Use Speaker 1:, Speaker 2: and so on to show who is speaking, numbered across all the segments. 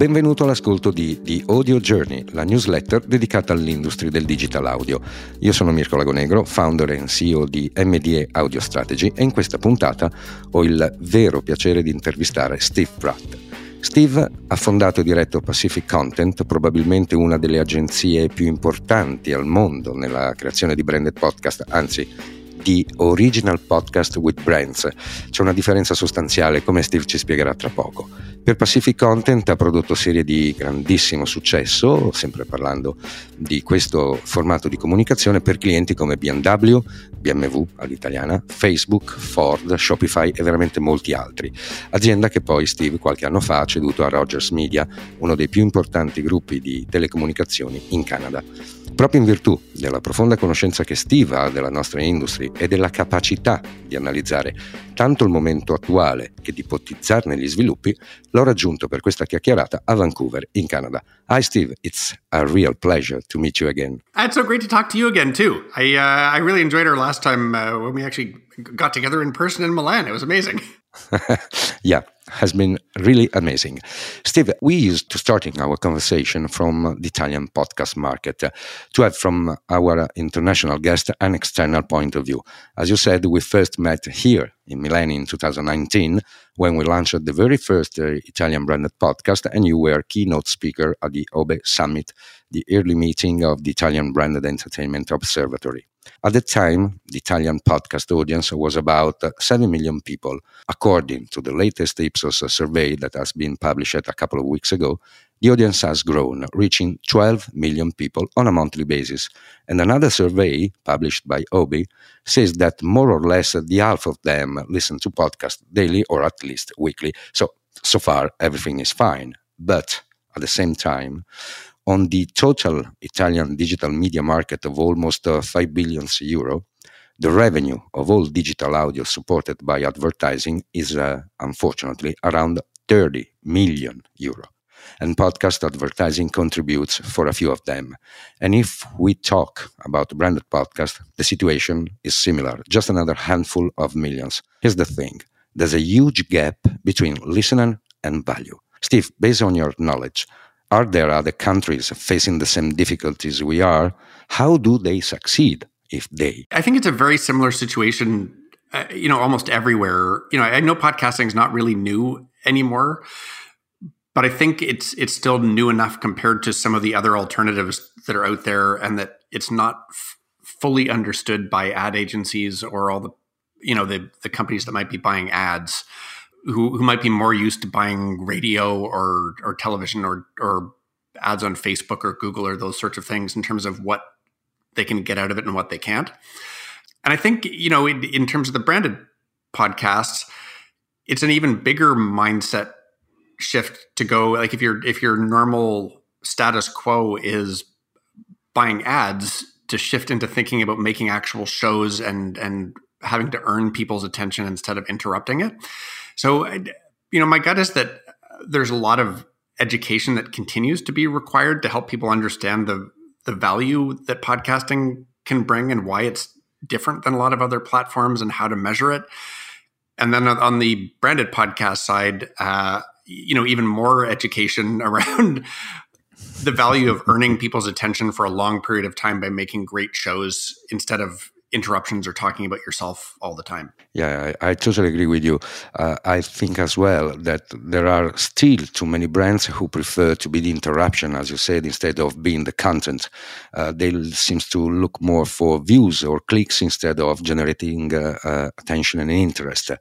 Speaker 1: Benvenuto all'ascolto di The Audio Journey, la newsletter dedicata all'industria del digital audio. Io sono Mirko Lagonegro, founder e CEO di MDE Audio Strategy e in questa puntata ho il vero piacere di intervistare Steve Pratt. Steve ha fondato e diretto Pacific Content, probabilmente una delle agenzie più importanti al mondo nella creazione di branded podcast, anzi di Original Podcast with Brands. C'è una differenza sostanziale, come Steve ci spiegherà tra poco. Per Pacific Content ha prodotto serie di grandissimo successo, sempre parlando di questo formato di comunicazione per clienti come BMW, BMW all'italiana, Facebook, Ford, Shopify e veramente molti altri. Azienda che poi Steve qualche anno fa ha ceduto a Rogers Media, uno dei più importanti gruppi di telecomunicazioni in Canada. Proprio in virtù della profonda conoscenza che Steve ha della nostra industria e della capacità di analizzare tanto il momento attuale che di ipotizzarne gli sviluppi, l'ho raggiunto per questa chiacchierata a Vancouver, in Canada. Hi Steve, it's a real pleasure to meet you again.
Speaker 2: It's so great to talk to you again too. I uh, I really enjoyed our last time uh, when we actually got together in person in Milan. It was amazing.
Speaker 1: yeah, has been really amazing. Steve, we used to starting our conversation from the Italian podcast market to have from our international guest an external point of view. As you said, we first met here in Milan in 2019 when we launched the very first uh, Italian branded podcast, and you were keynote speaker at the OBE Summit, the early meeting of the Italian Branded Entertainment Observatory. At the time, the Italian podcast audience was about 7 million people. According to the latest Ipsos survey that has been published a couple of weeks ago, the audience has grown, reaching 12 million people on a monthly basis. And another survey published by OBI says that more or less the half of them listen to podcasts daily or at least weekly. So, so far, everything is fine. But at the same time, on the total Italian digital media market of almost uh, 5 billion euro, the revenue of all digital audio supported by advertising is uh, unfortunately around 30 million euro. And podcast advertising contributes for a few of them. And if we talk about branded podcast, the situation is similar, just another handful of millions. Here's the thing there's a huge gap between listener and value. Steve, based on your knowledge, are there other countries facing the same difficulties we are? How do they succeed if they?
Speaker 2: I think it's a very similar situation, uh, you know, almost everywhere. You know, I know podcasting is not really new anymore, but I think it's it's still new enough compared to some of the other alternatives that are out there, and that it's not f- fully understood by ad agencies or all the you know the the companies that might be buying ads who who might be more used to buying radio or or television or or ads on Facebook or Google or those sorts of things in terms of what they can get out of it and what they can't. And I think you know in, in terms of the branded podcasts, it's an even bigger mindset shift to go like if your if your normal status quo is buying ads to shift into thinking about making actual shows and and having to earn people's attention instead of interrupting it so, you know, my gut is that there's a lot of education that continues to be required to help people understand the the value that podcasting can bring and why it's different than a lot of other platforms and how to measure it. And then on the branded podcast side, uh, you know, even more education around the value of earning people's attention for a long period of time by making great shows instead of interruptions or talking about yourself all the time.
Speaker 1: Yeah, I, I totally agree with you. Uh, I think as well that there are still too many brands who prefer to be the interruption, as you said, instead of being the content. Uh, they seem to look more for views or clicks instead of generating uh, uh, attention and interest.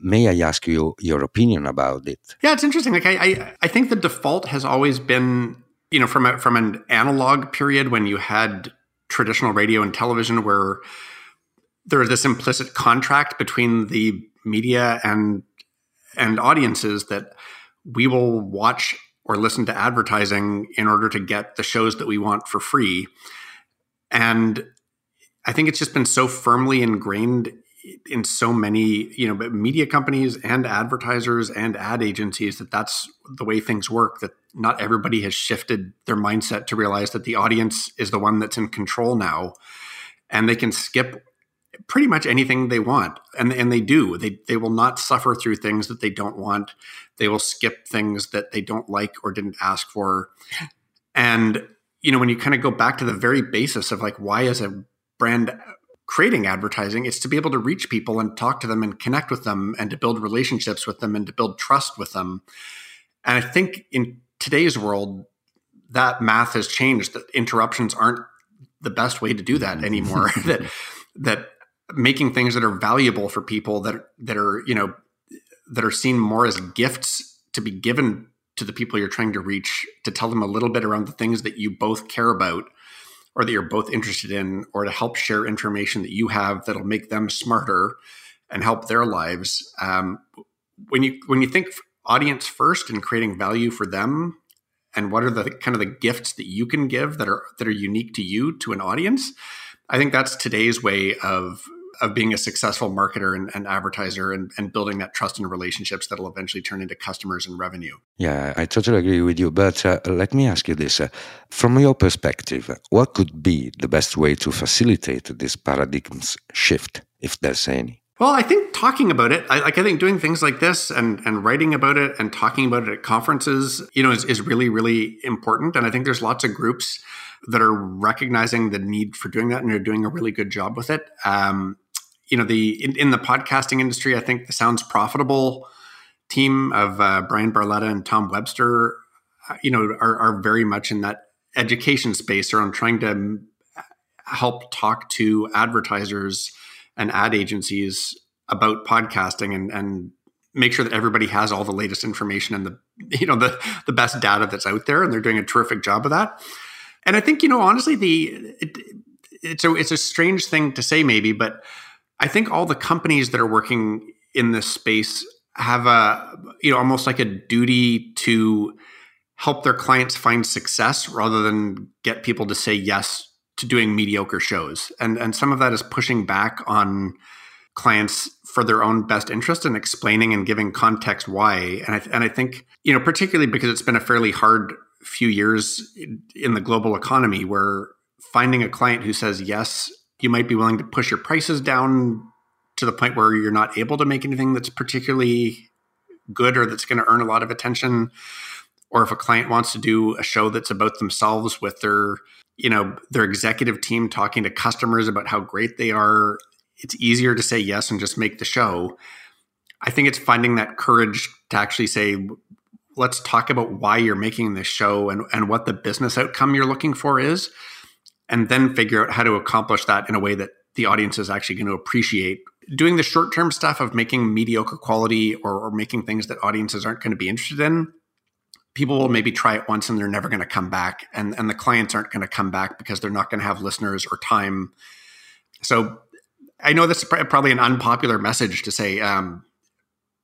Speaker 1: May I ask you your opinion about it?
Speaker 2: Yeah, it's interesting. Like I, I, I think the default has always been, you know, from a, from an analog period when you had traditional radio and television where there is this implicit contract between the media and and audiences that we will watch or listen to advertising in order to get the shows that we want for free. And i think it's just been so firmly ingrained in so many you know media companies and advertisers and ad agencies that that's the way things work that not everybody has shifted their mindset to realize that the audience is the one that's in control now. And they can skip pretty much anything they want and and they do. They they will not suffer through things that they don't want. They will skip things that they don't like or didn't ask for. And you know when you kind of go back to the very basis of like why is a brand creating advertising it's to be able to reach people and talk to them and connect with them and to build relationships with them and to build trust with them. And i think in today's world that math has changed that interruptions aren't the best way to do that mm-hmm. anymore. That that making things that are valuable for people that that are you know that are seen more as gifts to be given to the people you're trying to reach to tell them a little bit around the things that you both care about or that you're both interested in or to help share information that you have that'll make them smarter and help their lives um, when you when you think audience first and creating value for them and what are the kind of the gifts that you can give that are that are unique to you to an audience i think that's today's way of of being a successful marketer and, and advertiser and, and, building that trust and relationships that'll eventually turn into customers and revenue.
Speaker 1: Yeah, I totally agree with you. But uh, let me ask you this uh, from your perspective, what could be the best way to facilitate this paradigm shift, if there's any?
Speaker 2: Well, I think talking about it, I, like I think doing things like this and and writing about it and talking about it at conferences, you know, is, is really really important. And I think there's lots of groups that are recognizing the need for doing that and are doing a really good job with it. Um, you know, the in, in, the podcasting industry, I think the Sounds Profitable team of uh, Bryan Barletta and Tom Webster, uh, you know, are, are very much in that education space around trying to help talk to advertisers and ad agencies about podcasting and, and make sure that everybody has all the latest information and the you know the the best data that's out there and they're doing a terrific job of that. And i think you know honestly the it, it's a it's a strange thing to say maybe but i think all the companies that are working in this space have a you know almost like a duty to help their clients find success rather than get people to say yes to doing mediocre shows. And and some of that is pushing back on clients for their own best interest and explaining and giving context why. And I, and I think you know particularly because it's been a fairly hard few years in, the global economy where finding a client who says yes you might be willing to push your prices down to the point where you're not able to make anything that's particularly good or that's going to earn a lot of attention. Or if a client wants to do a show that's about themselves with their you know their executive team talking to customers about how great they are it's easier to say yes and just make the show. I think it's finding that courage to actually say let's talk about why you're making this show and, and what the business outcome you're looking for is and then figure out how to accomplish that in a way that the audience is actually going to appreciate. Doing the short-term stuff of making mediocre quality or, or making things that audiences aren't going to be interested in people will maybe try it once and they're never going to come back and and the clients aren't going to come back because they're not going to have listeners or time. So i know this is probably an unpopular message to say um,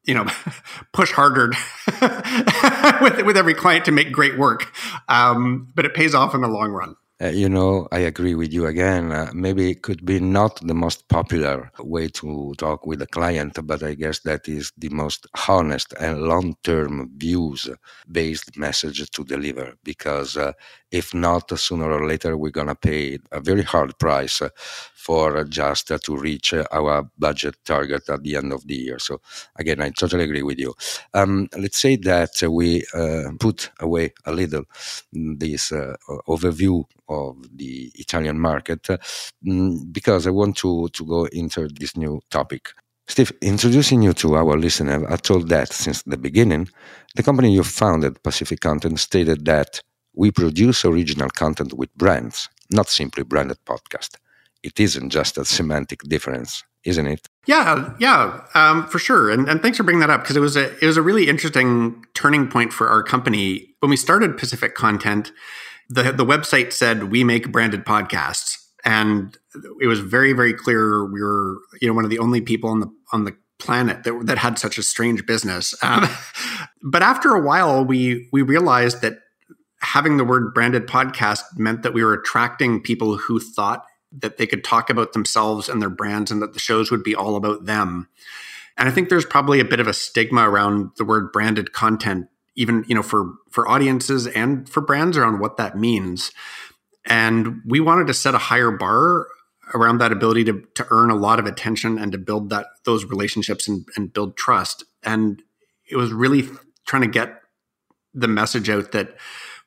Speaker 2: you know push harder with with every client to make great work um, but it pays off in the long run
Speaker 1: uh, you know, I agree with you again. Uh, maybe it could be not the most popular way to talk with a client, but I guess that is the most honest and long term views based message to deliver. Because uh, if not, sooner or later, we're going to pay a very hard price for just to reach our budget target at the end of the year. So, again, I totally agree with you. Um, let's say that we uh, put away a little this uh, overview of the Italian market mm, because I want to, to go into this new topic. Steve, introducing you to our listener, I told that since the beginning, the company you founded, Pacific Content, stated that we produce original content with brands, not simply branded podcast. It isn't just a semantic difference, isn't it?
Speaker 2: Yeah, yeah, um, for sure. And, and thanks for bringing that up because it was a it was a really interesting turning point for our company when we started Pacific Content. The the website said we make branded podcasts, and it was very very clear we were you know one of the only people on the on the planet that that had such a strange business. Um, but after a while, we we realized that having the word branded podcast meant that we were attracting people who thought that they could talk about themselves and their brands and that the shows would be all about them. And I think there's probably a bit of a stigma around the word branded content even you know for for audiences and for brands around what that means. And we wanted to set a higher bar around that ability to, to earn a lot of attention and to build that those relationships and, and build trust. And it was really trying to get the message out that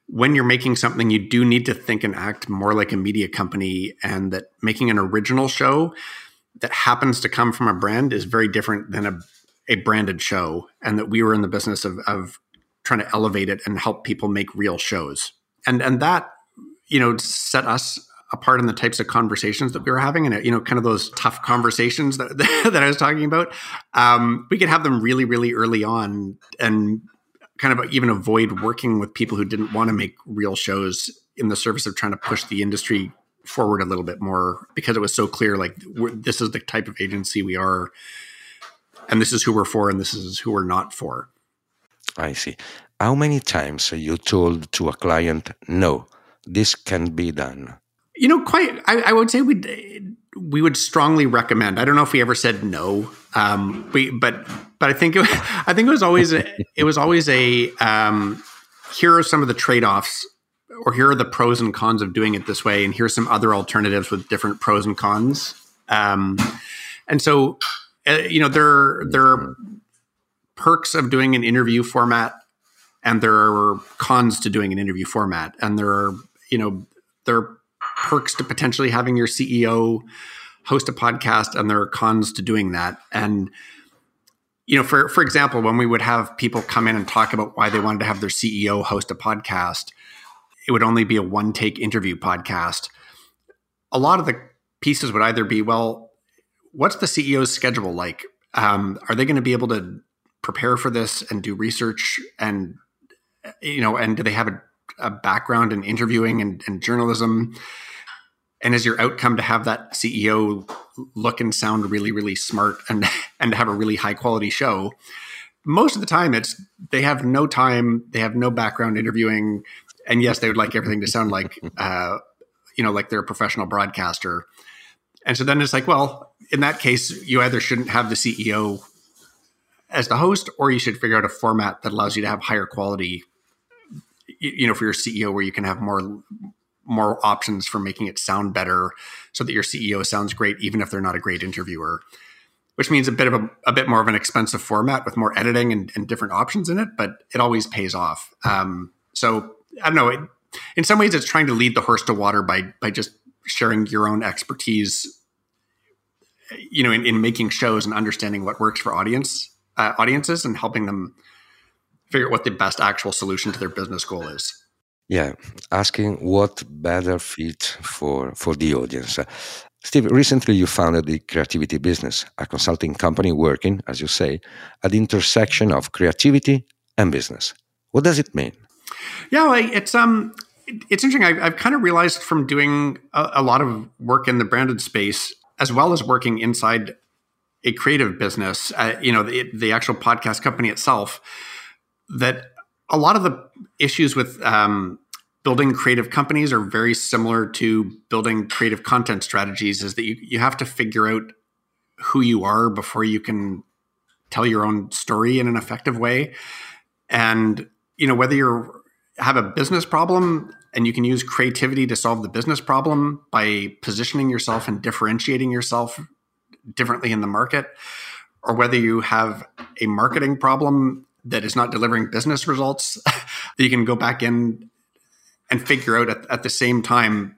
Speaker 2: when you're making something, you do need to think and act more like a media company, and that making an original show that happens to come from a brand is very different than a, a branded show, and that we were in the business of, of trying to elevate it and help people make real shows, and and that you know set us apart in the types of conversations that we were having and you know kind of those tough conversations that, that i was talking about. Um, we could have them really really early on and kind of even avoid working with people who didn't want to make real shows in the service of trying to push the industry forward a little bit more because it was so clear like this is the type of agency we are and this is who we're for and this is who we're not for
Speaker 1: i see how many times you told to a client no this can be done
Speaker 2: you know quite i, I would say we we would strongly recommend i don't know if we ever said no um, we, but but I think it, I think it was always a, it was always a um, here are some of the trade offs or here are the pros and cons of doing it this way, and here's some other alternatives with different pros and cons. Um, and so, uh, you know, there there are perks of doing an interview format, and there are cons to doing an interview format, and there are you know there are perks to potentially having your CEO host a podcast, and there are cons to doing that, and you know, for for example, when we would have people come in and talk about why they wanted to have their CEO host a podcast, it would only be a one take interview podcast. A lot of the pieces would either be, well, what's the CEO's schedule like? Um, are they going to be able to prepare for this and do research and you know, and do they have a, a background in interviewing and, and journalism? and is your outcome to have that CEO look and sound really, really smart and and have a really high quality show? Most of the time, it's they have no time, they have no background interviewing, and yes, they would like everything to sound like, uh, you know, like they're a professional broadcaster. And so then it's like, well, in that case, you either shouldn't have the CEO as the host, or you should figure out a format that allows you to have higher quality, you know, for your CEO, where you can have more more options for making it sound better so that your CEO sounds great, even if they're not a great interviewer, which means a bit of a, a bit more of an expensive format with more editing and, and different options in it, but it always pays off. Um, so I don't know. It, in some ways, it's trying to lead the horse to water by by just sharing your own expertise, you know, in, in making shows and understanding what works for audience uh, audiences and helping them figure out what the best actual solution to their business goal is.
Speaker 1: Yeah, asking what better fit for for the audience. Steve, recently you founded the Creativity Business, a consulting company working, as you say, at the intersection of creativity and business. What does it mean?
Speaker 2: Yeah, it's um, it's interesting. I've, I've kind of realized from doing a, a lot of work in the branded space, as well as working inside a creative business, uh, you know, the, the actual podcast company itself, that a lot of the issues with um, building creative companies are very similar to building creative content strategies is that you, you have to figure out who you are before you can tell your own story in an effective way. And you know whether you have a business problem and you can use creativity to solve the business problem by positioning yourself and differentiating yourself differently in the market or whether you have a marketing problem that is not delivering business results that you can go back in and figure out at, at the same time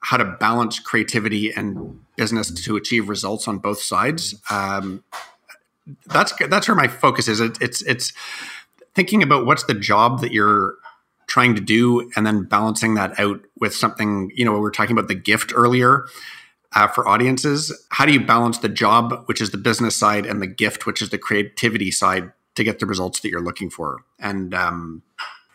Speaker 2: how to balance creativity and business to achieve results on both sides. Um, that's that's where my focus is. It, it's it's thinking about what's the job that you're trying to do, and then balancing that out with something. You know, we were talking about the gift earlier uh, for audiences. How do you balance the job, which is the business side, and the gift, which is the creativity side, to get the results that you're looking for. And um,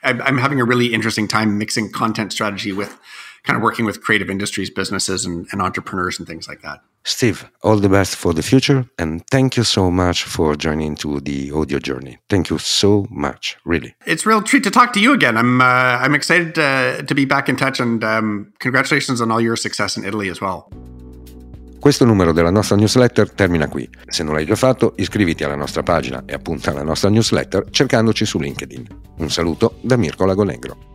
Speaker 2: I'm having a really interesting time mixing content strategy with kind of working with creative industries, businesses, and, and, entrepreneurs and things like that.
Speaker 1: Steve, all the best for the future. And thank you so much for joining to the audio journey. Thank you so much, really.
Speaker 2: It's a real treat to talk to you again. I'm, uh, I'm excited uh, to be back in touch and um, congratulations on all your success in Italy as well.
Speaker 1: Questo numero della nostra newsletter termina qui. Se non l'hai già fatto, iscriviti alla nostra pagina e appunta alla nostra newsletter cercandoci su LinkedIn. Un saluto da Mirko Lagonegro.